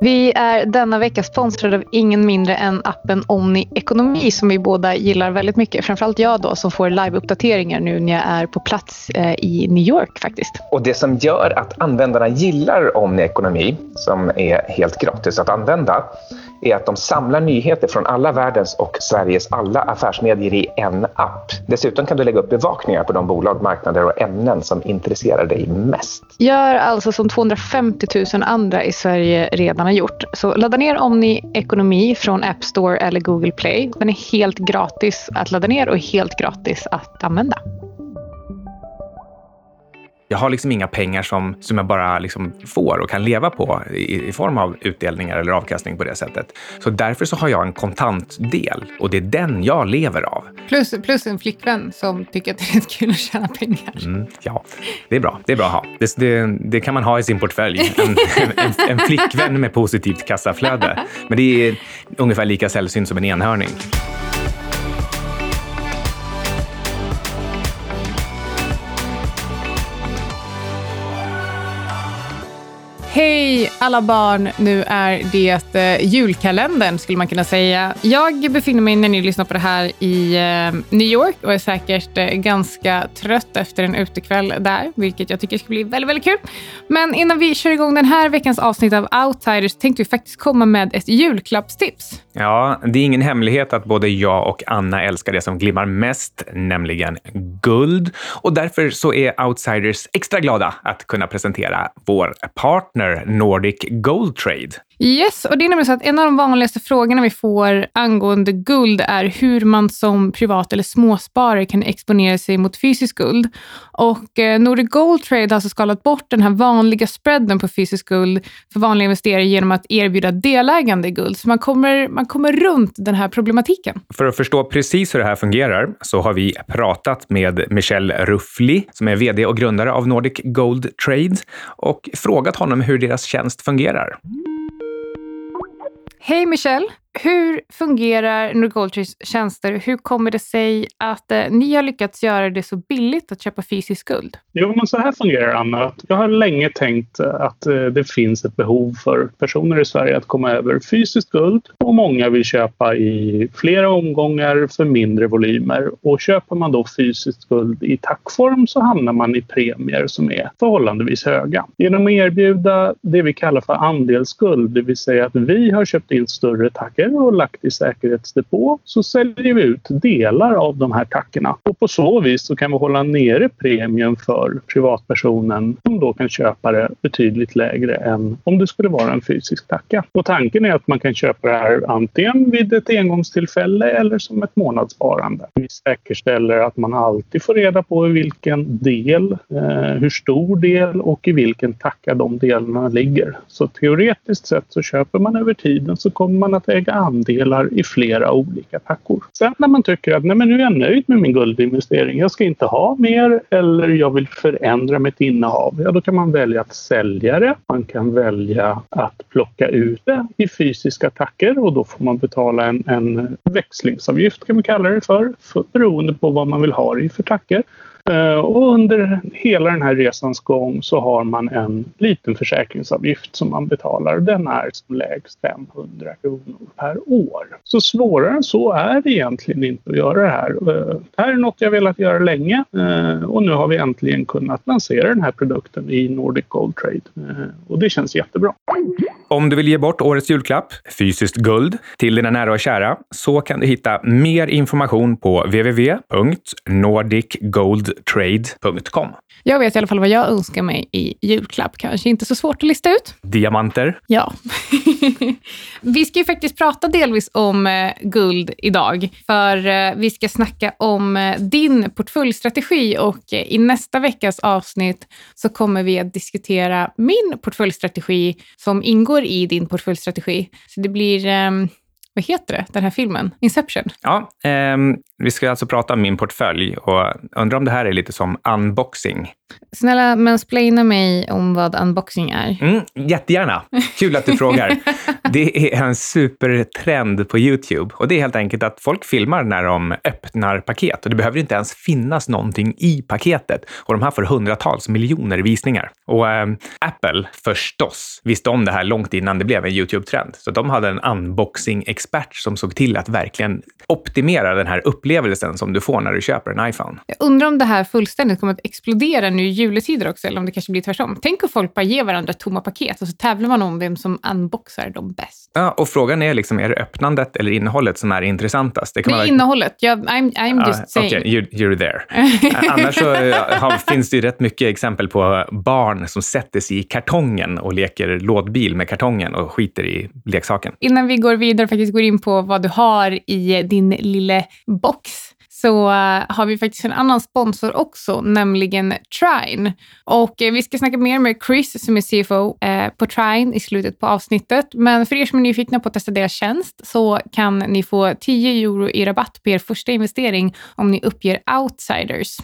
Vi är denna vecka sponsrade av ingen mindre än appen Omni Ekonomi som vi båda gillar väldigt mycket. Framförallt jag då som får liveuppdateringar nu när jag är på plats eh, i New York faktiskt. Och det som gör att användarna gillar Omni Ekonomi, som är helt gratis att använda, är att de samlar nyheter från alla världens och Sveriges alla affärsmedier i en app. Dessutom kan du lägga upp bevakningar på de bolag, marknader och ämnen som intresserar dig mest. Gör alltså som 250 000 andra i Sverige redan har gjort. Så ladda ner Omni Ekonomi från App Store eller Google Play. Den är helt gratis att ladda ner och helt gratis att använda. Jag har liksom inga pengar som, som jag bara liksom får och kan leva på i, i, form av utdelningar eller avkastning på det sättet. Så därför så har jag en kontantdel och det är den jag lever av. Plus, plus en flickvän som tycker att det är kul att tjäna pengar. Mm, ja, det är bra. Det är bra att ha. Det, det, det kan man ha i sin portfölj. En, en, en flickvän med positivt kassaflöde. Men det är ungefär lika sällsynt som en enhörning. Hej alla barn! Nu är det eh, julkalendern skulle man kunna säga. Jag befinner mig när ni lyssnar på det här i eh, New York och är säkert eh, ganska trött efter en utekväll där, vilket jag tycker ska bli väldigt, väldigt kul. Men innan vi kör igång den här veckans avsnitt av Outsiders tänkte vi faktiskt komma med ett julklappstips. Ja, det är ingen hemlighet att både jag och Anna älskar det som glimmar mest, nämligen guld. Och därför så är Outsiders extra glada att kunna presentera vår partner Nordic Gold Trade. Yes, och det är nämligen så att en av de vanligaste frågorna vi får angående guld är hur man som privat eller småsparare kan exponera sig mot fysisk guld. Och eh, Nordic Gold Trade har alltså skalat bort den här vanliga spreaden på fysisk guld för vanliga investerare genom att erbjuda delägande i guld. Så man kommer, man kommer runt den här problematiken. För att förstå precis hur det här fungerar så har vi pratat med Michel Ruffli som är VD och grundare av Nordic Gold Trade och frågat honom hur deras tjänst fungerar. Hej Michelle! Hur fungerar Norgoldtrys tjänster? Hur kommer det sig att eh, ni har lyckats göra det så billigt att köpa fysisk guld? Jo, men så här fungerar det, Anna. Jag har länge tänkt eh, att eh, det finns ett behov för personer i Sverige att komma över fysiskt guld och många vill köpa i flera omgångar för mindre volymer. Och köper man då fysiskt guld i tackform så hamnar man i premier som är förhållandevis höga. Genom att erbjuda det vi kallar för andelsguld, det vill säga att vi har köpt in större tacker tacker och lagt i säkerhetsdepå så säljer vi ut delar av de här tackorna. Och på så vis så kan vi hålla nere premien för privatpersonen som då kan köpa det betydligt lägre än om det skulle vara en fysisk tacka. Och tanken är att man kan köpa det här antingen vid ett engångstillfälle eller som ett månadssparande. Vi säkerställer att man alltid får reda på i vilken del, eh, hur stor del och i vilken tacka de delarna ligger. Så teoretiskt sett så köper man över tiden så kommer man att äga andelar i flera olika tackor. Sen när man tycker att Nej, men nu är jag nöjd med min guldinvestering, jag ska inte ha mer eller jag vill förändra mitt innehav, ja då kan man välja att sälja det. Man kan välja att plocka ut det i fysiska tackor och då får man betala en, en växlingsavgift kan vi kalla det för, för beroende på vad man vill ha det i för tackor. Eh, och under hela den här resans gång så har man en liten försäkringsavgift som man betalar. Den är som lägst 500 kronor per år. Så svårare än så är det egentligen inte att göra det här. Eh, det här är något jag velat göra länge eh, och nu har vi äntligen kunnat lansera den här produkten i Nordic Gold Trade. Och det känns jättebra. Om du vill ge bort årets julklapp, fysiskt guld, till dina nära och kära så kan du hitta mer information på www.nordicgoldtrade.com. Jag vet i alla fall vad jag önskar mig i julklapp. Kanske inte så svårt att lista ut. Diamanter. Ja. vi ska ju faktiskt prata delvis om eh, guld idag, för eh, vi ska snacka om eh, din portföljstrategi och i nästa veckas avsnitt så kommer vi att diskutera min portföljstrategi som ingår i din portföljstrategi. Så det blir ehm, vad heter det, den här filmen? Inception? Ja, eh, vi ska alltså prata om min portfölj och undrar om det här är lite som unboxing. Snälla mansplaina mig om vad unboxing är. Mm, jättegärna. Kul att du frågar. Det är en supertrend på YouTube och det är helt enkelt att folk filmar när de öppnar paket och det behöver inte ens finnas någonting i paketet och de här får hundratals miljoner visningar. Och eh, Apple förstås visste om det här långt innan det blev en YouTube-trend. Så de hade en unboxing-expert som såg till att verkligen optimera den här upplevelsen som du får när du köper en iPhone. Jag undrar om det här fullständigt kommer att explodera nu i juletider också, eller om det kanske blir tvärtom. Tänk om folk bara ger varandra tomma paket och så tävlar man om vem som unboxar dem bäst. Ja, och frågan är liksom, är det öppnandet eller innehållet som är intressantast? Det, kan det är innehållet. Jag, I'm, I'm just uh, saying. Okay, you're, you're there. Annars så har, finns det ju rätt mycket exempel på barn som sätter sig i kartongen och leker lådbil med kartongen och skiter i leksaken. Innan vi går vidare och faktiskt går in på vad du har i din lilla box så uh, har vi faktiskt en annan sponsor också, nämligen Trine. Och uh, vi ska snacka mer med Chris som är CFO uh, på Trine i slutet på avsnittet. Men för er som är nyfikna på att testa deras tjänst så kan ni få 10 euro i rabatt på er första investering om ni uppger outsiders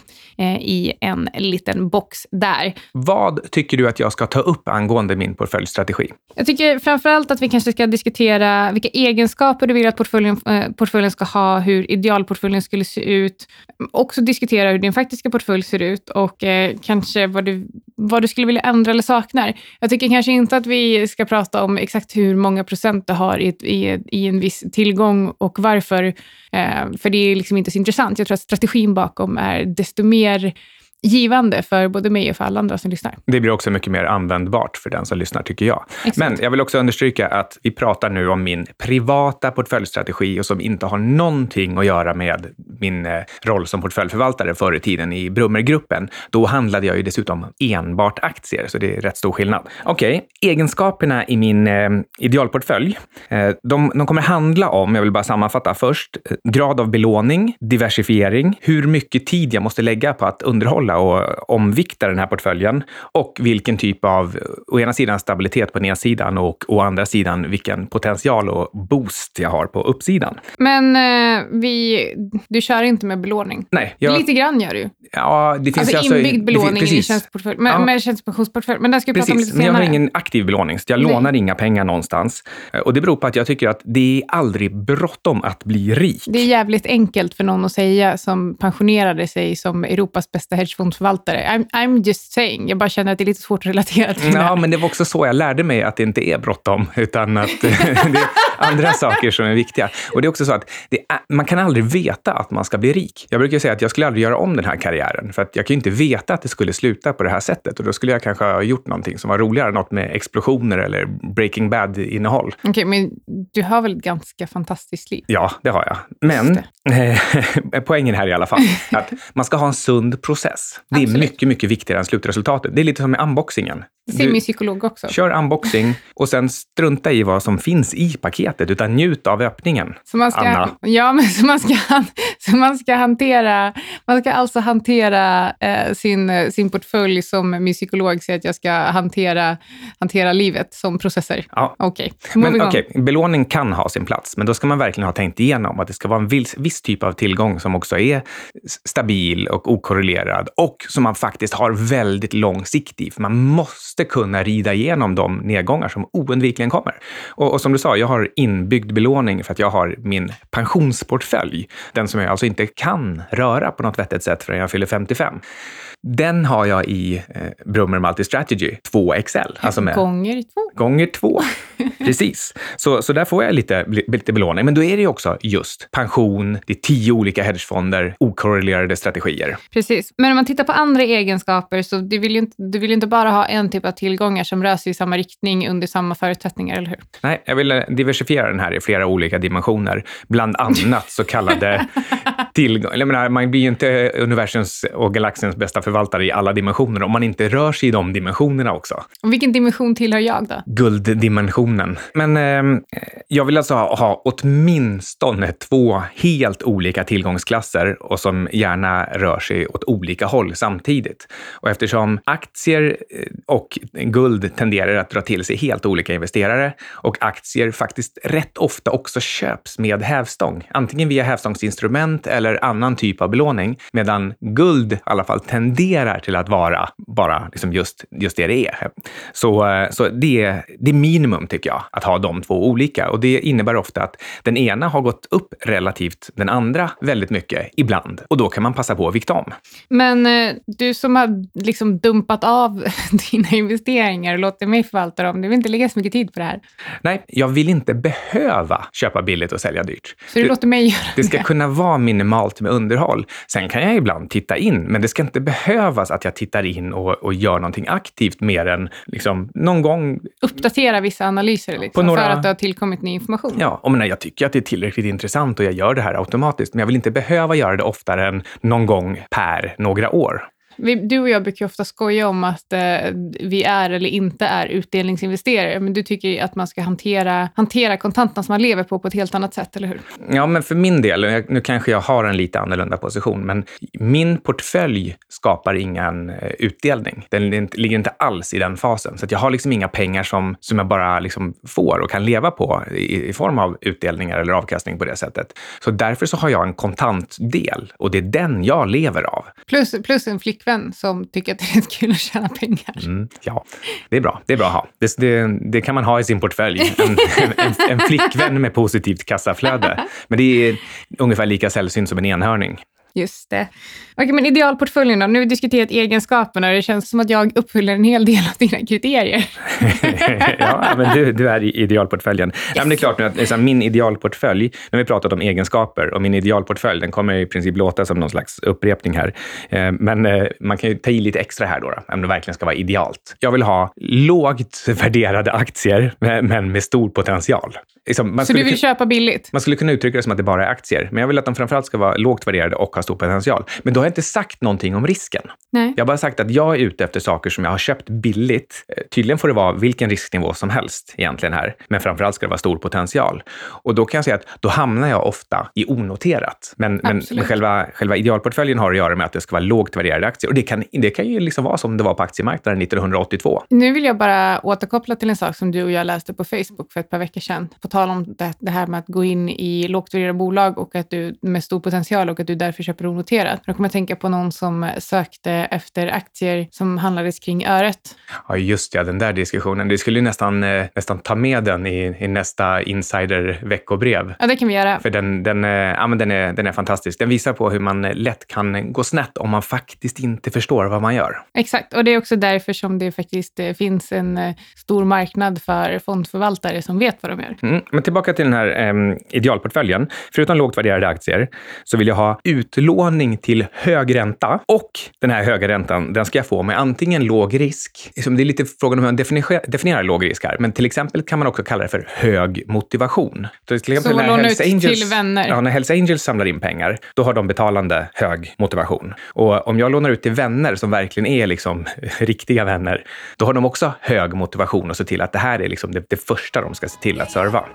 i en liten box där. Vad tycker du att jag ska ta upp angående min portföljstrategi? Jag tycker framför allt att vi kanske ska diskutera vilka egenskaper du vill att portföljen, portföljen ska ha, hur idealportföljen skulle se ut. Också diskutera hur din faktiska portfölj ser ut och eh, kanske vad du, vad du skulle vilja ändra eller saknar. Jag tycker kanske inte att vi ska prata om exakt hur många procent du har i, i, i en viss tillgång och varför. Eh, för det är liksom inte så intressant. Jag tror att strategin bakom är desto mer givande för både mig och för alla andra som lyssnar. Det blir också mycket mer användbart för den som lyssnar, tycker jag. Exakt. Men jag vill också understryka att vi pratar nu om min privata portföljstrategi och som inte har någonting att göra med min eh, roll som portföljförvaltare förr i tiden i Brummergruppen. Då handlade jag ju dessutom enbart aktier, så det är rätt stor skillnad. Okej, okay. egenskaperna i min eh, idealportfölj. Eh, de, de kommer handla om, jag vill bara sammanfatta först, eh, grad av belåning, diversifiering, hur mycket tid jag måste lägga på att underhålla och omvikta den här portföljen och vilken typ av, å ena sidan stabilitet på nedsidan och å andra sidan vilken potential och boost jag har på uppsidan. Men eh, vi, du kör inte med belåning? Nej. Jag, Lite grann gör du Ja, det finns alltså, alltså inbyggd belåning i tjänsteportfölj, ja. med tjänstepensionsportfölj. Men den ska vi prata om lite senare. Men jag har ingen aktiv belåning, så jag Nej. lånar inga pengar någonstans. Och det beror på att jag tycker att det är aldrig bråttom att bli rik. Det är jävligt enkelt för någon att säga som pensionerade sig som Europas bästa hedgefondförvaltare. I'm, I'm just saying. Jag bara känner att det är lite svårt att relatera till ja, det. men det var också så jag lärde mig att det inte är bråttom, utan att det andra saker som är viktiga. Och det är också så att är, man kan aldrig veta att man ska bli rik. Jag brukar säga att jag skulle aldrig göra om den här karriären, för att jag kan ju inte veta att det skulle sluta på det här sättet. Och då skulle jag kanske ha gjort någonting som var roligare, något med explosioner eller Breaking Bad-innehåll. Okej, okay, men du har väl ett ganska fantastiskt liv? Ja, det har jag. Men poängen här i alla fall, att man ska ha en sund process. Det är Absolut. mycket, mycket viktigare än slutresultatet. Det är lite som med unboxingen. Det min psykolog också. Kör unboxing och sen strunta i vad som finns i paketet, utan njut av öppningen. Så man ska, Anna. Ja, men så man ska, så man ska hantera, man ska alltså hantera eh, sin, sin portfölj som min psykolog säger att jag ska hantera, hantera livet som processer. Ja. Okej. Okay. Men okay, belåning kan ha sin plats, men då ska man verkligen ha tänkt igenom att det ska vara en viss, viss typ av tillgång som också är stabil och okorrelerad och som man faktiskt har väldigt lång sikt i. För man måste kunna rida igenom de nedgångar som oundvikligen kommer. Och, och som du sa, jag har inbyggd belåning för att jag har min pensionsportfölj. Den som jag alltså inte kan röra på något vettigt sätt förrän jag fyller 55. Den har jag i eh, Brummer Multistrategy 2XL. Alltså med gånger två. Gånger två. Precis. Så, så där får jag lite, lite belåning. Men då är det ju också just pension, det är tio olika hedgefonder, okorrelerade strategier. Precis. Men om man tittar på andra egenskaper, så du vill ju inte, du vill inte bara ha en typ av tillgångar som rör sig i samma riktning under samma förutsättningar, eller hur? Nej, jag vill diversifiera den här i flera olika dimensioner. Bland annat så kallade tillgångar. Jag menar, man blir ju inte universums och galaxens bästa förvaltare i alla dimensioner om man inte rör sig i de dimensionerna också. Och vilken dimension tillhör jag då? Gulddimensionen. Men eh, jag vill alltså ha, ha åtminstone två helt olika tillgångsklasser och som gärna rör sig åt olika håll samtidigt. Och eftersom aktier eh, och guld tenderar att dra till sig helt olika investerare och aktier faktiskt rätt ofta också köps med hävstång, antingen via hävstångsinstrument eller annan typ av belåning. Medan guld i alla fall tenderar till att vara bara liksom just, just det det är. Så, så det, det är minimum tycker jag, att ha de två olika. Och det innebär ofta att den ena har gått upp relativt den andra väldigt mycket ibland. Och då kan man passa på att vikta om. Men eh, du som har liksom dumpat av dina investeringar och låter mig förvalta dem, du vill inte lägga så mycket tid på det här? Nej, jag vill inte behöva köpa billigt och sälja dyrt. Så du det, låter mig göra det? ska kunna vara minimalt med underhåll. Sen kan jag ibland titta in, men det ska inte behövas att jag tittar in och, och gör någonting aktivt mer än liksom, någon gång... Uppdatera vissa analyser liksom, några... för att det har tillkommit ny information? Ja, och men jag tycker att det är tillräckligt intressant och jag gör det här automatiskt, men jag vill inte behöva göra det oftare än någon gång per några år. Vi, du och jag brukar ofta skoja om att eh, vi är eller inte är utdelningsinvesterare, men du tycker att man ska hantera, hantera kontanterna som man lever på på ett helt annat sätt, eller hur? Ja, men för min del, nu kanske jag har en lite annorlunda position, men min portfölj skapar ingen eh, utdelning. Den ligger inte alls i den fasen. Så jag har liksom inga pengar som, som jag bara liksom får och kan leva på i, i form av utdelningar eller avkastning på det sättet. Så därför så har jag en kontantdel och det är den jag lever av. Plus, plus en flick flickvän som tycker att det är rätt kul att tjäna pengar. Mm, ja, det är bra. Det är bra att ha. Det, det, det kan man ha i sin portfölj. En, en, en flickvän med positivt kassaflöde. Men det är ungefär lika sällsynt som en enhörning. Just det. Okej, men idealportföljen då? Nu har vi diskuterat egenskaperna och det känns som att jag uppfyller en hel del av dina kriterier. ja, men du, du är i idealportföljen. Yes. Ja, men det är klart nu att liksom, min idealportfölj, nu har vi pratat om egenskaper och min idealportfölj, den kommer i princip låta som någon slags upprepning här. Eh, men eh, man kan ju ta i lite extra här då, då, om det verkligen ska vara idealt. Jag vill ha lågt värderade aktier, men med stor potential. Liksom, så du vill kunna, köpa billigt? Man skulle kunna uttrycka det som att det bara är aktier, men jag vill att de framförallt ska vara lågt värderade och ha stor potential. Men då har jag inte sagt någonting om risken. Nej. Jag har bara sagt att jag är ute efter saker som jag har köpt billigt. Eh, tydligen får det vara vilken risknivå som helst egentligen här, men framförallt ska det vara stor potential. Och då kan jag säga att då hamnar jag ofta i onoterat. Men, men, men själva, själva idealportföljen har att göra med att det ska vara lågt värderade aktier. Och det kan, det kan ju liksom vara som det var på aktiemarknaden 1982. Nu vill jag bara återkoppla till en sak som du och jag läste på Facebook för ett par veckor sedan. På tal om det, det här med att gå in i lågt värderade bolag och att du med stor potential och att du därför köper onoterat. Då kommer jag tänka på någon som sökte efter aktier som handlades kring öret. Ja, just ja, den där diskussionen. Vi skulle nästan, eh, nästan ta med den i, i nästa Insider-veckobrev. Ja, det kan vi göra. För den, den, eh, ja, men den, är, den är fantastisk. Den visar på hur man lätt kan gå snett om man faktiskt inte förstår vad man gör. Exakt, och det är också därför som det faktiskt eh, finns en stor marknad för fondförvaltare som vet vad de gör. Mm, men tillbaka till den här eh, idealportföljen. Förutom lågt värderade aktier så vill jag ha utlåning till hög ränta och den här höga räntan, den ska jag få med antingen låg risk, det är lite frågan om hur man definierar, definierar låg risk här, men till exempel kan man också kalla det för hög motivation. Så, till exempel så låna ut Angels, till vänner? Ja, när Hells Angels samlar in pengar, då har de betalande hög motivation. Och om jag lånar ut till vänner som verkligen är liksom riktiga vänner, då har de också hög motivation och se till att det här är liksom det, det första de ska se till att serva.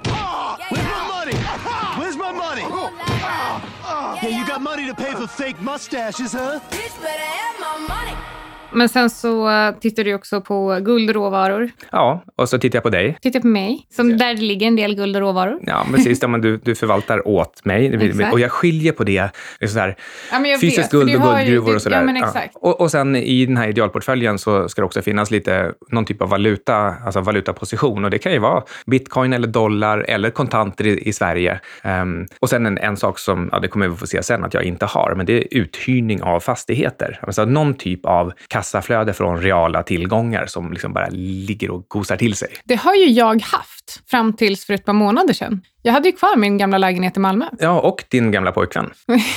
to pay for fake mustaches, huh? Bitch better have my money. Men sen så uh, tittar du också på guldråvaror. Ja, och så tittar jag på dig. Tittar på mig, som där det ligger en del guld och råvaror. Ja, precis. men du, du förvaltar åt mig. och jag skiljer på det. så här, ja, fysiskt guld och guldgruvor och sådär. Ja, ja. Och, och sen i den här idealportföljen så ska det också finnas lite, någon typ av valuta, alltså valutaposition. Och det kan ju vara bitcoin eller dollar eller kontanter i, i Sverige. Um, och sen en, en sak som, ja, det kommer vi få se sen, att jag inte har, men det är uthyrning av fastigheter. Alltså någon typ av kassaflöde från reala tillgångar som liksom bara ligger och gosar till sig. Det har ju jag haft fram tills för ett par månader sedan. Jag hade ju kvar min gamla lägenhet i Malmö. Ja, och din gamla pojkvän.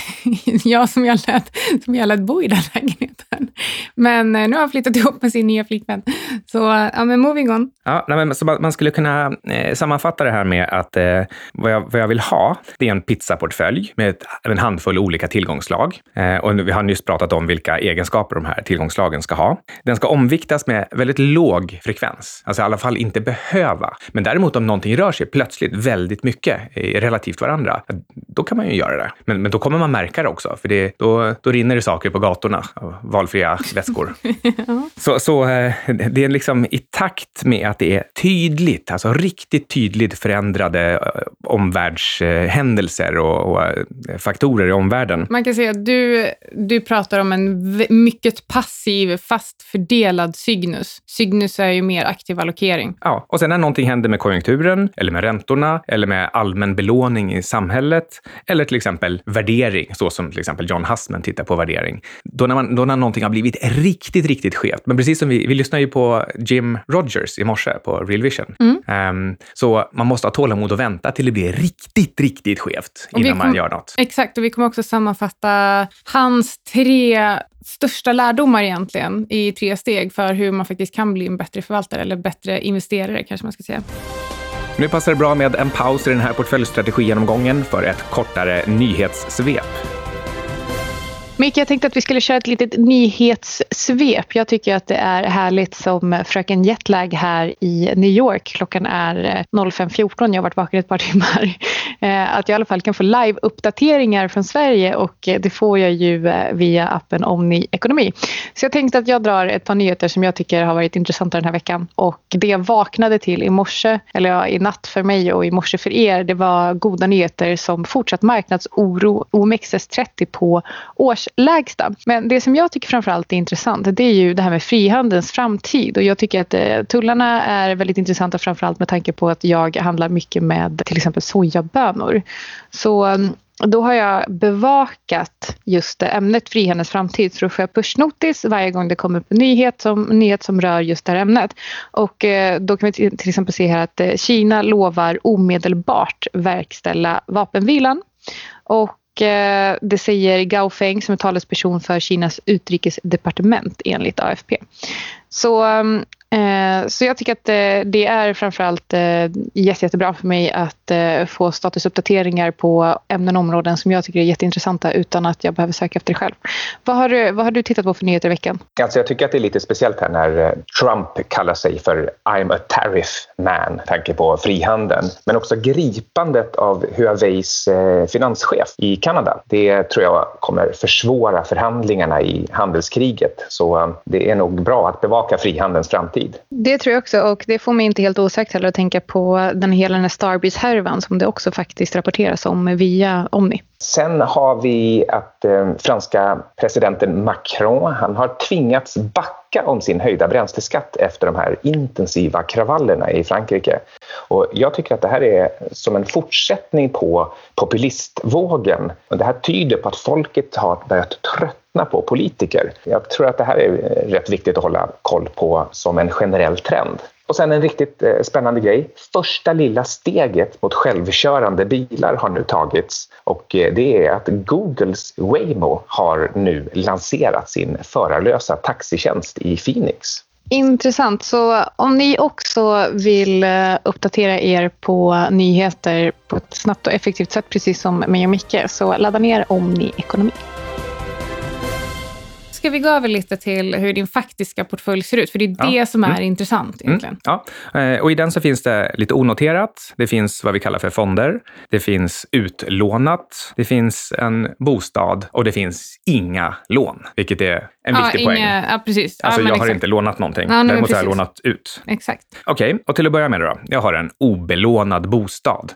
ja, som jag, lät, som jag lät bo i den lägenheten. Men eh, nu har jag flyttat ihop med sin nya flickvän. Så, ja, men moving on. Ja, nej, men, så man skulle kunna eh, sammanfatta det här med att eh, vad, jag, vad jag vill ha, det är en pizzaportfölj med ett, en handfull olika tillgångslag. Eh, och vi har nyss pratat om vilka egenskaper de här tillgångslagen ska ha. Den ska omviktas med väldigt låg frekvens, alltså i alla fall inte behöva. Men däremot om någonting rör sig plötsligt väldigt mycket relativt varandra, då kan man ju göra det. Men, men då kommer man märka det också, för det, då, då rinner det saker på gatorna av valfria väskor. ja. Så, så eh, det är liksom i takt med att det är tydligt, alltså riktigt tydligt förändrade eh, omvärldshändelser och, och, faktorer i omvärlden. Man kan säga att du, du pratar om en mycket passiv, fast fördelad Cygnus. Cygnus är ju mer aktiv allokering. Ja, och sen när någonting händer med konjunkturen, eller med räntorna, eller med allmän belåning i samhället, eller till exempel värdering, så som till exempel John Hussman tittar på värdering. Då när, man, då när någonting har blivit riktigt, riktigt skevt. Men precis som vi, vi lyssnade ju på Jim Rogers i morse på Real Vision. Mm. Um, så man måste ha tålamod och vänta till det blir riktigt, riktigt skevt innan kom, man gör något. Exakt, och vi kommer också sammanfatta hans tre största lärdomar egentligen i tre steg för hur man faktiskt kan bli en bättre förvaltare eller bättre investerare kanske man ska säga. Nu passar det bra med en paus i den här portföljstrategigenomgången för ett kortare nyhetssvep. Micke, jag tänkte att vi skulle köra ett litet nyhetssvep. Jag tycker att det är härligt som fröken Jetlag här i New York. Klockan är eh, 05.14, jag har varit vaken ett par timmar. Eh, att jag i alla fall kan få live-uppdateringar från Sverige och eh, det får jag ju via appen Omni Ekonomi. Så jag tänkte att jag drar ett par nyheter som jag tycker har varit intressanta den här veckan. Och det jag vaknade till i morse, eller ja, i natt för mig och i morse för er, det var goda nyheter som fortsatt marknadsoro OMXS30 på års lägsta. Men det som jag tycker framförallt är intressant det är ju det här med frihandelns framtid och jag tycker att eh, tullarna är väldigt intressanta framförallt med tanke på att jag handlar mycket med till exempel sojabönor. Så mm, då har jag bevakat just ämnet frihandelns framtid så då får jag pushnotis varje gång det kommer upp en nyhet som, nyhet som rör just det här ämnet. Och eh, då kan vi till exempel se här att eh, Kina lovar omedelbart verkställa vapenvilan. Och Eh, det säger Gao Feng som är talesperson för Kinas utrikesdepartement enligt AFP. Så Eh, så jag tycker att eh, det är framförallt eh, jättebra för mig att eh, få statusuppdateringar på ämnen och områden som jag tycker är jätteintressanta utan att jag behöver söka efter det själv. Vad har du, vad har du tittat på för nyheter i veckan? Alltså jag tycker att det är lite speciellt här när eh, Trump kallar sig för I'm a tariff man, tanke på frihandeln. Men också gripandet av Huaweis eh, finanschef i Kanada. Det tror jag kommer försvåra förhandlingarna i handelskriget. Så det är nog bra att bevaka frihandelns framtid tid. Det tror jag också och det får mig inte helt osäkert heller att tänka på den hela den här Starbreeze-härvan som det också faktiskt rapporteras om via Omni. Sen har vi att eh, franska presidenten Macron han har tvingats backa om sin höjda bränsleskatt efter de här intensiva kravallerna i Frankrike. Och jag tycker att det här är som en fortsättning på populistvågen. Och det här tyder på att folket har börjat tröttna på politiker. Jag tror att det här är rätt viktigt att hålla koll på som en generell trend. Och sen en riktigt eh, spännande grej. Första lilla steget mot självkörande bilar har nu tagits och eh, det är att Googles Waymo har nu lanserat sin förarlösa taxitjänst i Phoenix. Intressant. Så om ni också vill eh, uppdatera er på nyheter på ett snabbt och effektivt sätt, precis som mig och Micke, så ladda ner Omni Ekonomi ska vi gå över lite till hur din faktiska portfölj ser ut? För det är det ja. som är mm. intressant mm. egentligen. Mm. Ja, eh, och i den så finns det lite onoterat. Det finns vad vi kallar för fonder. Det finns utlånat. Det finns en bostad och det finns inga lån, vilket är en viktig inga, poäng. Ja, precis. Alltså, ja, jag exakt. har inte lånat någonting. Ja, Däremot har jag lånat ut. Exakt. Okej, okay, och till att börja med då. Jag har en obelånad bostad.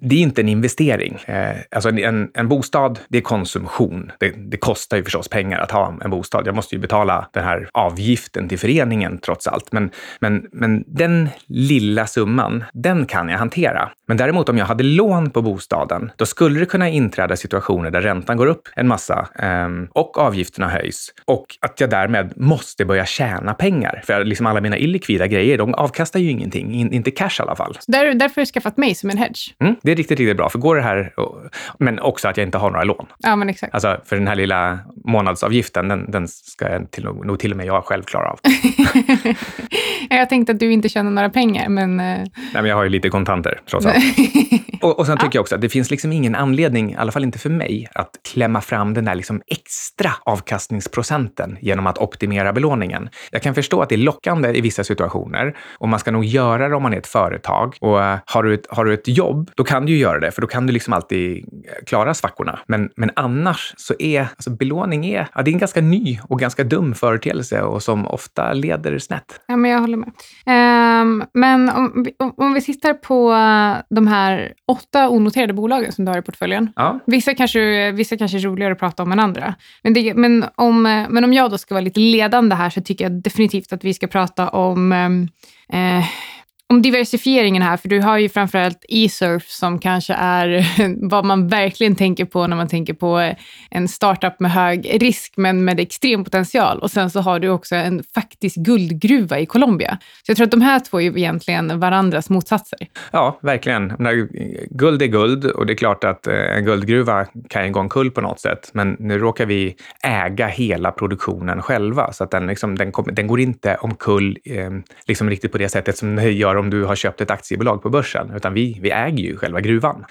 Det är inte en investering. Eh, alltså en, en bostad, det är konsumtion. Det, det kostar ju förstås pengar att ha en bostad bostad. Jag måste ju betala den här avgiften till föreningen trots allt. Men, men, men den lilla summan, den kan jag hantera. Men däremot om jag hade lån på bostaden, då skulle det kunna inträda situationer där räntan går upp en massa eh, och avgifterna höjs och att jag därmed måste börja tjäna pengar. För liksom alla mina illikvida grejer, de avkastar ju ingenting, in, inte cash i alla fall. Där, därför har du skaffat mig som en hedge. Mm, det är riktigt, riktigt bra. För går det här, men också att jag inte har några lån. Ja, men exakt. Alltså, för den här lilla månadsavgiften, den, den ska jag till, nog till och med jag själv klara av. jag tänkte att du inte tjänar några pengar, men... Eh, Nej, men jag har ju lite kontanter, trots allt. och, och sen tycker jag också att det finns liksom ingen anledning, i alla fall inte för mig, att klämma fram den där liksom extra avkastningsprocenten genom att optimera belåningen. Jag kan förstå att det är lockande i vissa situationer och man ska nog göra det om man är ett företag. Och uh, har du ett, har du ett jobb, då kan du ju göra det, för då kan du liksom alltid klara svackorna. Men, men annars så är alltså belåning är, ja, det är en ganska ny ny och ganska dum företeelse och som ofta leder snett. Ja, men jag håller med. Um, men om vi, om vi tittar på de här åtta onoterade bolagen som du har i portföljen. Ja. Vissa, kanske, vissa kanske är roligare att prata om än andra. Men, det, men, om, men om jag då ska vara lite ledande här så tycker jag definitivt att vi ska prata om eh, om diversifieringen här, för du har ju framförallt e-surf som kanske är vad man verkligen tänker på när man tänker på en startup med hög risk men med extrem potential. Och sen så har du också en faktisk guldgruva i Colombia. Så jag tror att de här två är egentligen varandras motsatser. Ja, verkligen. Guld är guld och det är klart att eh, en guldgruva kan ju gå omkull på något sätt. Men nu råkar vi äga hela produktionen själva så att den, liksom, den, den går inte omkull eh, liksom riktigt på det sättet som den gör om du har köpt ett aktiebolag på börsen, utan vi, vi äger ju själva gruvan.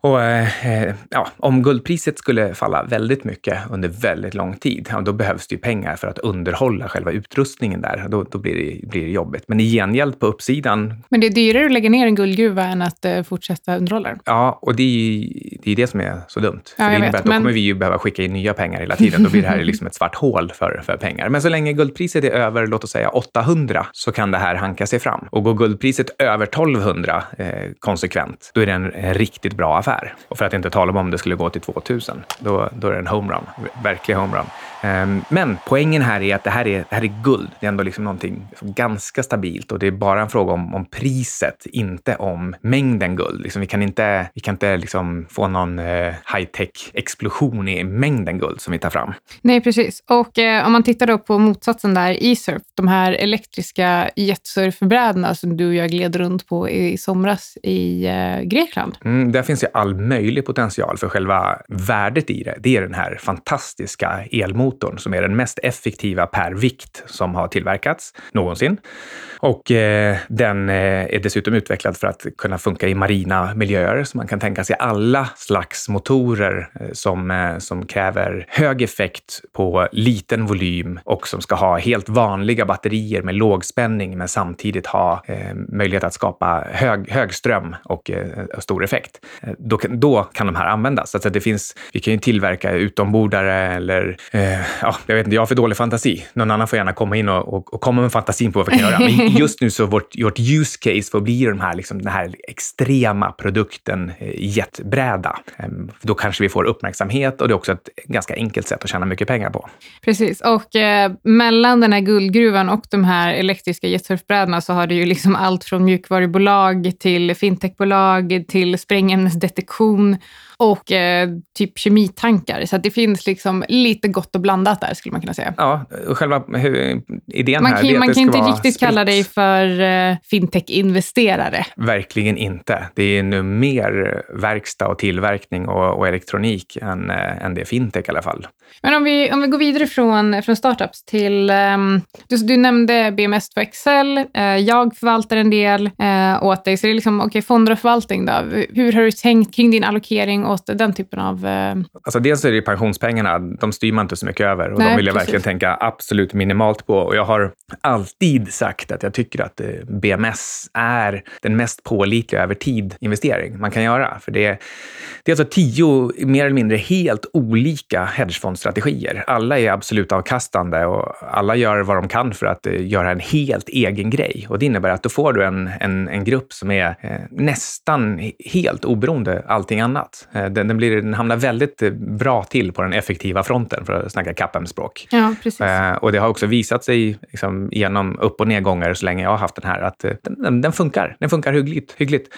Och eh, ja, om guldpriset skulle falla väldigt mycket under väldigt lång tid, ja, då behövs det ju pengar för att underhålla själva utrustningen där. Då, då blir, det, blir det jobbigt. Men i gengäld på uppsidan... Men det är dyrare att lägga ner en guldgruva än att uh, fortsätta underhålla den? Ja, och det är det, är det som är så dumt. Ja, för det innebär vet, att då men... kommer vi ju behöva skicka in nya pengar hela tiden. Då blir det här liksom ett svart hål för, för pengar. Men så länge guldpriset är över, låt oss säga 800, så kan det här hanka sig fram. Och går guldpriset priset över 1200 eh, konsekvent, då är det en, en, riktigt bra affär. Och för att inte tala om om det skulle gå till 2000, då, då är det en homerun, verklig homerun. Eh, men poängen här är att det här är, det här är guld. Det är ändå liksom någonting ganska stabilt och det är bara en fråga om, om priset, inte om mängden guld. Liksom, vi kan inte, vi kan inte liksom få någon eh, high-tech-explosion i mängden guld som vi tar fram. Nej, precis. Och eh, om man tittar då på motsatsen där, e-surf, de här elektriska jetsurfbrädorna som du och jag gled runt på i somras i eh, Grekland. Mm, där finns ju all möjlig potential för själva värdet i det. Det är den här fantastiska elmotorn som är den mest effektiva per vikt som har tillverkats någonsin. Och eh, den eh, är dessutom utvecklad för att kunna funka i marina miljöer. Så man kan tänka sig alla slags motorer eh, som, eh, som kräver hög effekt på liten volym och som ska ha helt vanliga batterier med låg spänning men samtidigt ha eh, möjlighet att skapa hög, hög ström och eh, stor effekt. Eh, då, då kan de här användas. Alltså det finns, vi kan ju tillverka utombordare eller, eh, ja, jag vet inte, jag har för dålig fantasi. Någon annan får gärna komma in och, och, och komma med fantasin på vad vi kan göra. Men just nu så vårt, vårt use case får bli de här, liksom, den här extrema produkten eh, jetbräda. Eh, då kanske vi får uppmärksamhet och det är också ett ganska enkelt sätt att tjäna mycket pengar på. Precis, och eh, mellan den här guldgruvan och de här elektriska jetsurfbrädorna så har det ju liksom allt från mjukvarubolag till fintechbolag till sprängämnesdetektion och eh, typ kemitankar. Så det finns liksom lite gott och blandat där skulle man kunna säga. Ja, själva hur, idén man här kan, är att Man det kan inte ska riktigt spritt. kalla dig för eh, fintech-investerare. Verkligen inte. Det är nu mer verkstad och tillverkning och, och elektronik än, äh, än det är fintech i alla fall. Men om vi, om vi går vidare från, från startups till... Um, du, du nämnde BMS 2 Excel. Uh, jag förvaltar en del uh, åt dig. Så det är liksom, okay, fonder och förvaltning då. Hur har du tänkt kring din allokering åt den typen av... Uh... Alltså dels är det pensionspengarna, de styr man inte så mycket över och Nej, de vill jag precis. verkligen tänka absolut minimalt på. Och jag har alltid sagt att jag tycker att eh, BMS är den mest pålitliga över tid investering man kan göra. För det är, det är alltså tio mer eller mindre helt olika hedgefondstrategier. Alla är absolut avkastande och alla gör vad de kan för att eh, göra en helt egen grej. Och det innebär att då får du en, en, en grupp som är eh, nästan helt oberoende allting annat. Eh, den, den, blir, den hamnar väldigt eh, bra till på den effektiva fronten, för att snacka CAPM-språk. Ja, precis. Eh, och det har också visat sig liksom, genom upp och nedgångar så länge jag har haft den här att den, den, funkar. Den funkar hyggligt. hyggligt.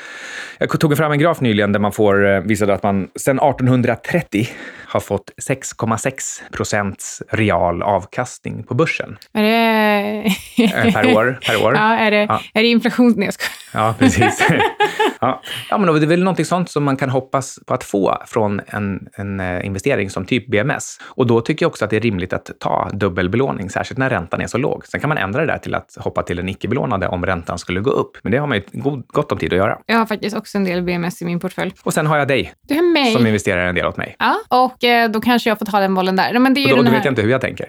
Jag tog fram en graf nyligen där man får, visade att man sedan 1830 har fått 6,6 procents real avkastning på börsen. Är det... Per år. Per år. Ja, är det, Ja. är det inflation? Nej, jag skojar. Ja, precis. ja. ja, men det är väl någonting sånt som man kan hoppas på att få från en, en eh, investering som typ BMS. Och då tycker jag också att det är rimligt att ta dubbelbelåning, särskilt när räntan är så låg. Sen kan man ändra det där till att hoppa till en icke-belånade om räntan skulle gå upp. Men det har man ju god, gott om tid att göra. Jag har faktiskt också en del BMS i min portfölj. Och sen har jag dig Du har mig. som investerar en del åt mig. Ja, och eh, då kanske jag får ta den bollen där. Men det är Och då, här... vet jag inte hur jag tänker.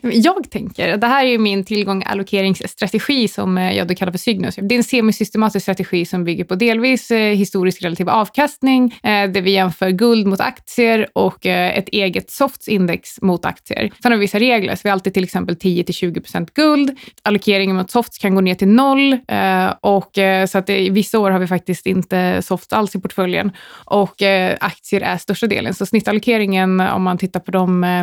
jag tänker, det här är ju min tillgång allokeringsstrategi som eh, jag då kallar för Cygnus. Det är en semisystematisk strategi som bygger på delvis historisk relativ avkastning, Eh, där vi jämför guld mot aktier och eh, ett eget softs index mot aktier. Sen har vi vissa regler, så vi har alltid till exempel 10 20% guld. Allokeringen mot softs kan gå ner till noll eh, och eh, så att eh, det, vissa år har vi faktiskt inte softs alls i portföljen och eh, aktier är största delen. Så snittallokeringen om man tittar på de, eh,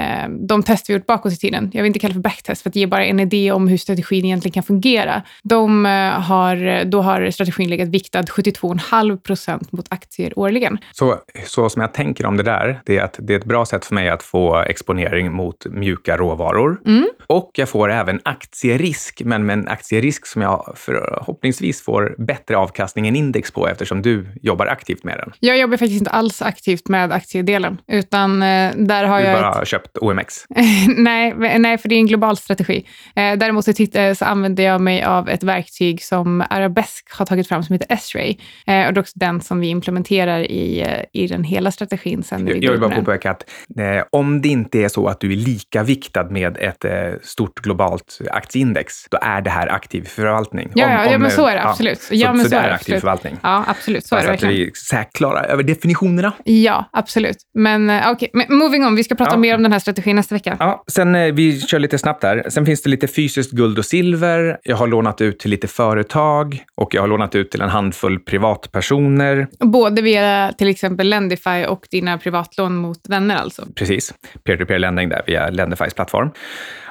eh, de test vi gjort bakåt i tiden, jag vill inte kalla det för backtest för att ge bara en idé om hur strategin egentligen kan fungera. De har, då har strategin legat viktad 72,5 procent mot aktier årligen. Så, så som jag tänker om det där, det är att det är ett bra sätt för mig att få exponering mot mjuka råvaror. Mm. Och jag får även aktierisk, men med en aktierisk som jag förhoppningsvis får bättre avkastning än index på eftersom du jobbar aktivt med den. Jag jobbar faktiskt inte alls aktivt med aktiedelen, utan eh, där har du jag... Du bara ett... köpt OMX? nej, nej, för det är en global strategi. Eh, däremot så, titta, så använder jag mig av ett verktyg som Arabesk har tagit fram som heter S-ray. Eh, och det är också den som vi implementerar i, i den hela strategin. Sen jag, jag vill bara påpeka att eh, om det inte är så att du är lika viktad med ett eh, stort globalt aktieindex, då är det här aktiv förvaltning. Ja, om, ja, om, ja men så är det absolut. Ja, ja, så, men så, så det är är aktiv förvaltning. Ja, absolut. Så är det verkligen. att vi är klara över definitionerna. Ja, absolut. Men okej, okay. men moving on. Vi ska prata ja. mer om den här strategin nästa vecka. Ja, sen vi kör lite snabbt där. Sen finns det lite fysiskt guld och silver. Jag har lånat ut till lite företag och jag har lånat ut till en handfull privatpersoner. Både via till exempel Lendify och dina privatlån mot vänner alltså? Precis. Peer-to-peer-lending där via Lendifys plattform.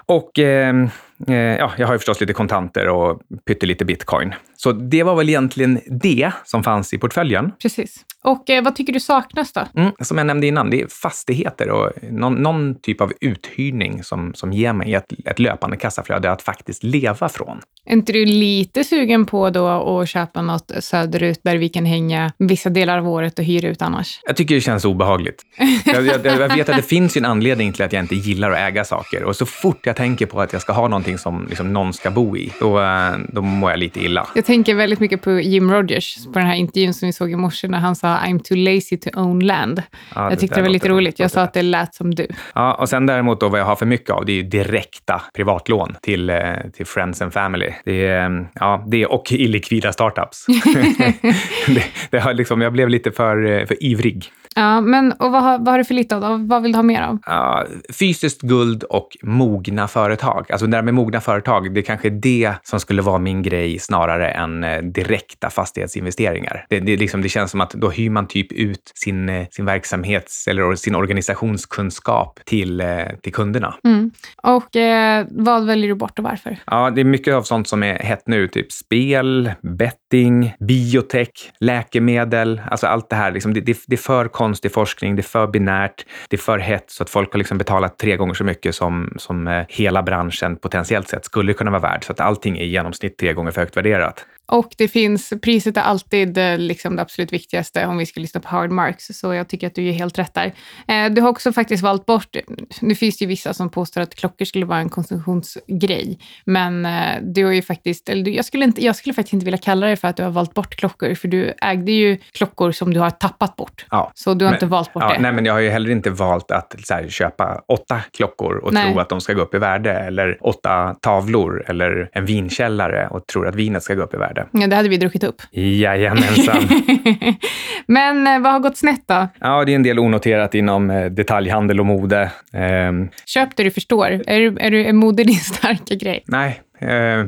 Och eh, ja, jag har ju förstås lite kontanter och pyttelite bitcoin. Så det var väl egentligen det som fanns i portföljen. Precis. Och eh, vad tycker du saknas då? Mm, som jag nämnde innan, det är fastigheter och någon, någon typ av uthyrning som, som ger mig ett, ett löpande kassaflöde att faktiskt leva från. Är inte du lite sugen på då att köpa något söderut där vi kan hänga vissa delar av året och hyra ut annars? Jag tycker det känns obehagligt. jag, jag, jag, vet att det finns en anledning till att jag inte gillar att äga saker och så fort jag tänker på att jag ska ha någonting som liksom någon ska bo i, då, eh, då mår jag lite illa. Jag tänker väldigt mycket på Jim Rogers, på den här intervjun som vi såg i morse när han sa I'm too lazy to own land. Ja, jag tyckte det, var lite roligt. Jag sa att det lät som du. Ja, och sen däremot då vad jag har för mycket av, det är direkta privatlån till, eh, till friends and family. Det är, mm, ja, det och illikvida startups. det, det har liksom, jag blev lite för, eh, för ivrig. Ja, men och vad har, vad har du för lite av? Vad vill du ha mer av? Ja, fysiskt guld och mogna företag. Alltså det där med mogna företag, det kanske är det som skulle vara min grej snarare än eh, direkta fastighetsinvesteringar. Det, det, liksom, det känns som att då hyr man typ ut sin, eh, sin verksamhets eller sin organisationskunskap till, eh, till kunderna. Mm. Och eh, vad väljer du bort och varför? Ja, det är mycket av sånt som är hett nu, typ spel, betting, biotech, läkemedel, alltså allt det här. Liksom, det, det, det är för konstig forskning, det är för binärt, det är för hett så att folk har liksom betalat tre gånger så mycket som, som eh, hela branschen potentiellt sett skulle kunna vara värd. Så att allting är i genomsnitt tre gånger för högt värderat. Och det finns, priset är alltid eh, liksom det absolut viktigaste om vi ska lyssna på Howard Marks, så jag tycker att du är helt rätt där. Eh, du har också faktiskt valt bort, nu finns det ju vissa som påstår att klockor skulle vara en konsumtionsgrej, men eh, du har ju faktiskt, eller jag skulle, inte, jag skulle faktiskt inte vilja kalla det för att du har valt bort klockor, för du ägde ju klockor som du har tappat bort. Ja, så du har men, inte valt bort ja, det. Nej, men jag har ju heller inte valt att här, köpa åtta klockor och nej. tro att de ska gå upp i värde, eller åtta tavlor, eller en vinkällare och tror att vinet ska gå upp i värde. Ja, det hade vi druckit upp. Jajamensan. Men eh, vad har gått snett då? Ja, det är en del onoterat inom eh, detaljhandel och mode. Ehm. Köp det du förstår. Är, du, är, du, är mode din starka grej? Nej,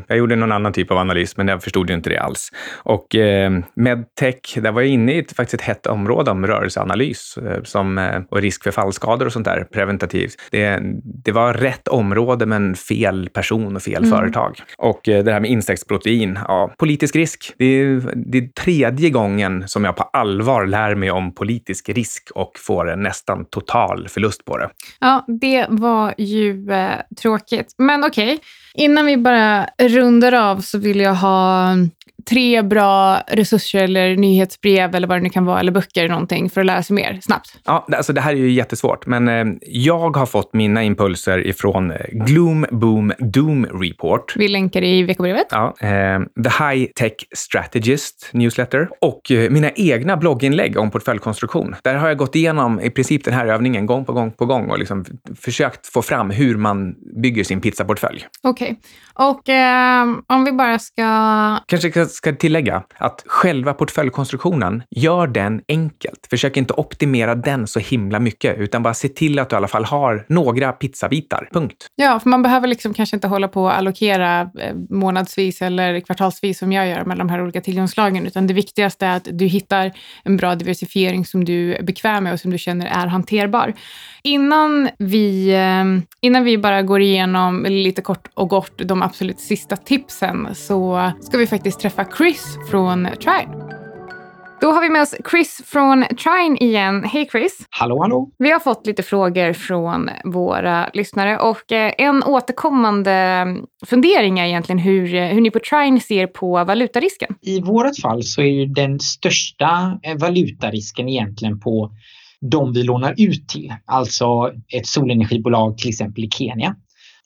jag gjorde någon annan typ av analys, men jag förstod ju inte det alls. Och eh, medtech, där var jag inne i ett, faktiskt ett hett område om rörelseanalys eh, som, och risk för fallskador och sånt där, preventativt. Det, det var rätt område, men fel person och fel mm. företag. Och det här med insektsprotein, ja, politisk risk. Det är, det är tredje gången som jag på allvar lär mig om politisk risk och får en nästan total förlust på det. Ja, det var ju eh, tråkigt. Men okej, okay innan vi bara rundar av så vill jag ha tre bra resurser eller nyhetsbrev eller vad det nu kan vara, eller böcker eller någonting för att lära sig mer snabbt? Ja, alltså det här är ju jättesvårt, men eh, jag har fått mina impulser ifrån eh, Gloom Boom Doom Report. Vi länkar i veckobrevet. Ja, eh, The High Tech Strategist Newsletter och mina egna blogginlägg om portföljkonstruktion. Där har jag gått igenom i princip den här övningen gång på gång på gång och liksom försökt få fram hur man bygger sin pizzaportfölj. Okej, okay. och eh, om vi bara ska... Kanske ska tillägga att själva portföljkonstruktionen, gör den enkelt. Försök inte optimera den så himla mycket, utan bara se till att du i alla fall har några pizzabitar. Punkt. Ja, för man behöver liksom kanske inte hålla på och allokera eh, månadsvis eller kvartalsvis som jag gör mellan de här olika tillgångslagen, utan det viktigaste är att du hittar en bra diversifiering som du är bekväm med och som du känner är hanterbar. Innan vi, eh, innan vi bara går igenom lite kort och gott de absolut sista tipsen så ska vi faktiskt träffa Chris från Trine. Då har vi med oss Chris från Trine igen. Hej Chris! Hallå, hallå! Vi har fått lite frågor från våra lyssnare och eh, en återkommande fundering är egentligen hur, hur ni på Trine ser på valutarisken. I vårt fall så är ju den största eh, valutarisken egentligen på de vi lånar ut till, alltså ett solenergibolag till exempel i Kenya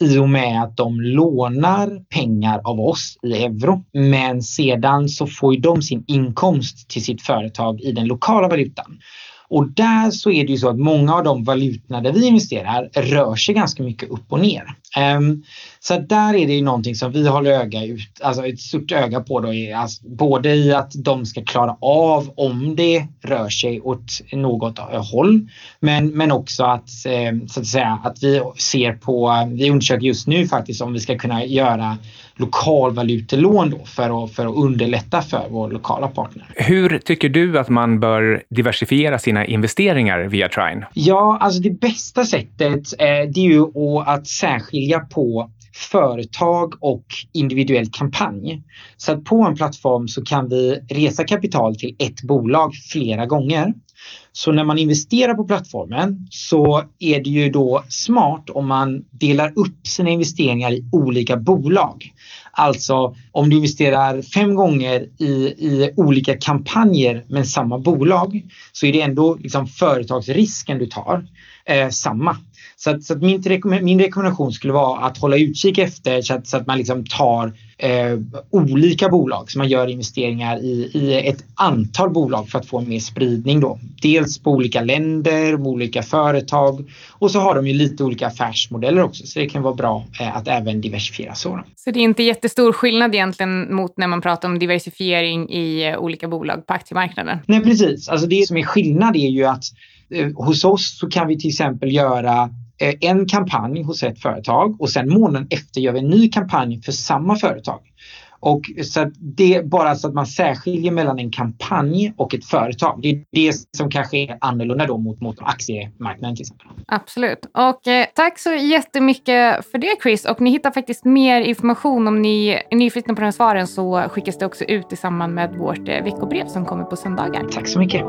i och med att de lånar pengar av oss i euro. Men sedan så får de sin inkomst till sitt företag i den lokala valutan. Och där så är det ju så att många av de valutorna där vi investerar rör sig ganska mycket upp och ner. Um, så där är det ju någonting som vi håller öga ut, alltså ett stort öga på då, är alltså både i att de ska klara av om det rör sig åt något håll, men, men också att, um, så att säga, att vi ser på, vi undersöker just nu faktiskt om vi ska kunna göra lokalvalutelån då för att, för att underlätta för vår lokala partner. Hur tycker du att man bör diversifiera sina investeringar via Trine? Ja, alltså det bästa sättet eh, det är ju att särskilja på företag och individuell kampanj. Så att på en plattform så kan vi resa kapital till ett bolag flera gånger. Så när man investerar på plattformen så är det ju då smart om man delar upp sina investeringar i olika bolag. Alltså om du investerar fem gånger i, i olika kampanjer med samma bolag så är det ändå liksom företagsrisken du tar eh, samma. Så, att, så att min, min, rekommendation skulle vara att hålla utkik efter så att, så att man liksom tar eh, olika bolag, så man gör investeringar i, i ett antal bolag för att få mer spridning. Då. Dels på olika länder, olika företag och så har de ju lite olika affärsmodeller också så det kan vara bra eh, att även diversifiera så. Så det är inte jättestor skillnad egentligen mot när man pratar om diversifiering i eh, olika bolag på aktiemarknaden? Nej precis, alltså det som är skillnad är ju att eh, hos oss så kan vi till exempel göra en kampanj hos ett företag och sen månaden efter gör vi en ny kampanj för samma företag. Och så det bara så att man särskiljer mellan en kampanj och ett företag. Det är det som kanske är annorlunda då mot, mot aktiemarknaden till exempel. Absolut. Och eh, tack så jättemycket för det Chris. Och ni hittar faktiskt mer information om ni är nyfikna på de här svaren så skickas det också ut i samband med vårt eh, veckobrev som kommer på söndagar. Tack så mycket.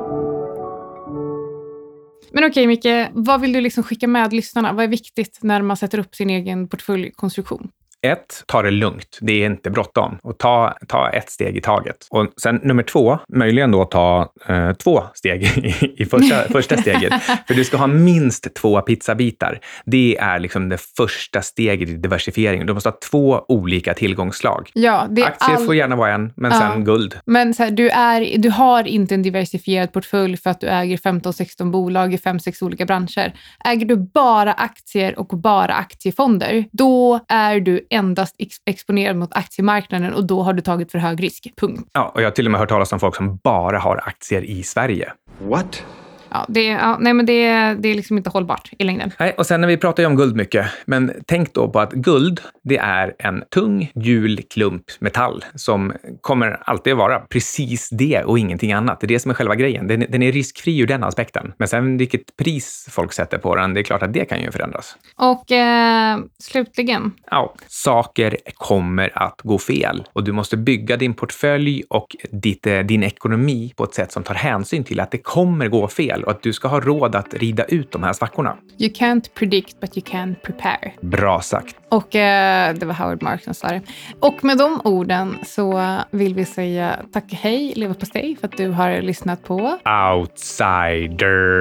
Men okej Micke, vad vill du liksom skicka med lyssnarna? Vad är viktigt när man sätter upp sin egen portföljkonstruktion? Ett, ta det lugnt. Det är inte bråttom. Och ta, ta ett steg i taget. Och sen nummer två, möjligen då ta eh, två steg i, i första, första steget. För du ska ha minst två pizzabitar. Det är liksom det första steget i diversifieringen. Du måste ha två olika tillgångslag. Ja, Aktier all... får gärna vara en, men ja. sen guld. Men här, du, är, du har inte en diversifierad portfölj för att du äger 15-16 bolag i 5-6 olika branscher. Äger du bara aktier och bara aktiefonder, då är du endast ex exponerad mot aktiemarknaden och då har du tagit för hög risk. Punkt. Ja, och jag har till och med hört talas om folk som bara har aktier i Sverige. What? Ja, det, ja, nej, men det, det är liksom inte hållbart i längden. Nej, och sen när vi pratar ju om guld mycket, men tänk då på att guld, det är en tung, gul klump metall som kommer alltid vara precis det och ingenting annat. Det är det som är själva grejen. Den, den är riskfri ur den aspekten. Men sen vilket pris folk sätter på den, det är klart att det kan ju förändras. Och eh, slutligen? Ja, saker kommer att gå fel och du måste bygga din portfölj och ditt, eh, din ekonomi på ett sätt som tar hänsyn till att det kommer gå fel fel och att du ska ha råd att rida ut de här svackorna. You can't predict but you can prepare. Bra sagt. Och eh, det var Howard Marks som sa det. Och med de orden så vill vi säga tack och hej leverpastej för att du har lyssnat på Outsiders.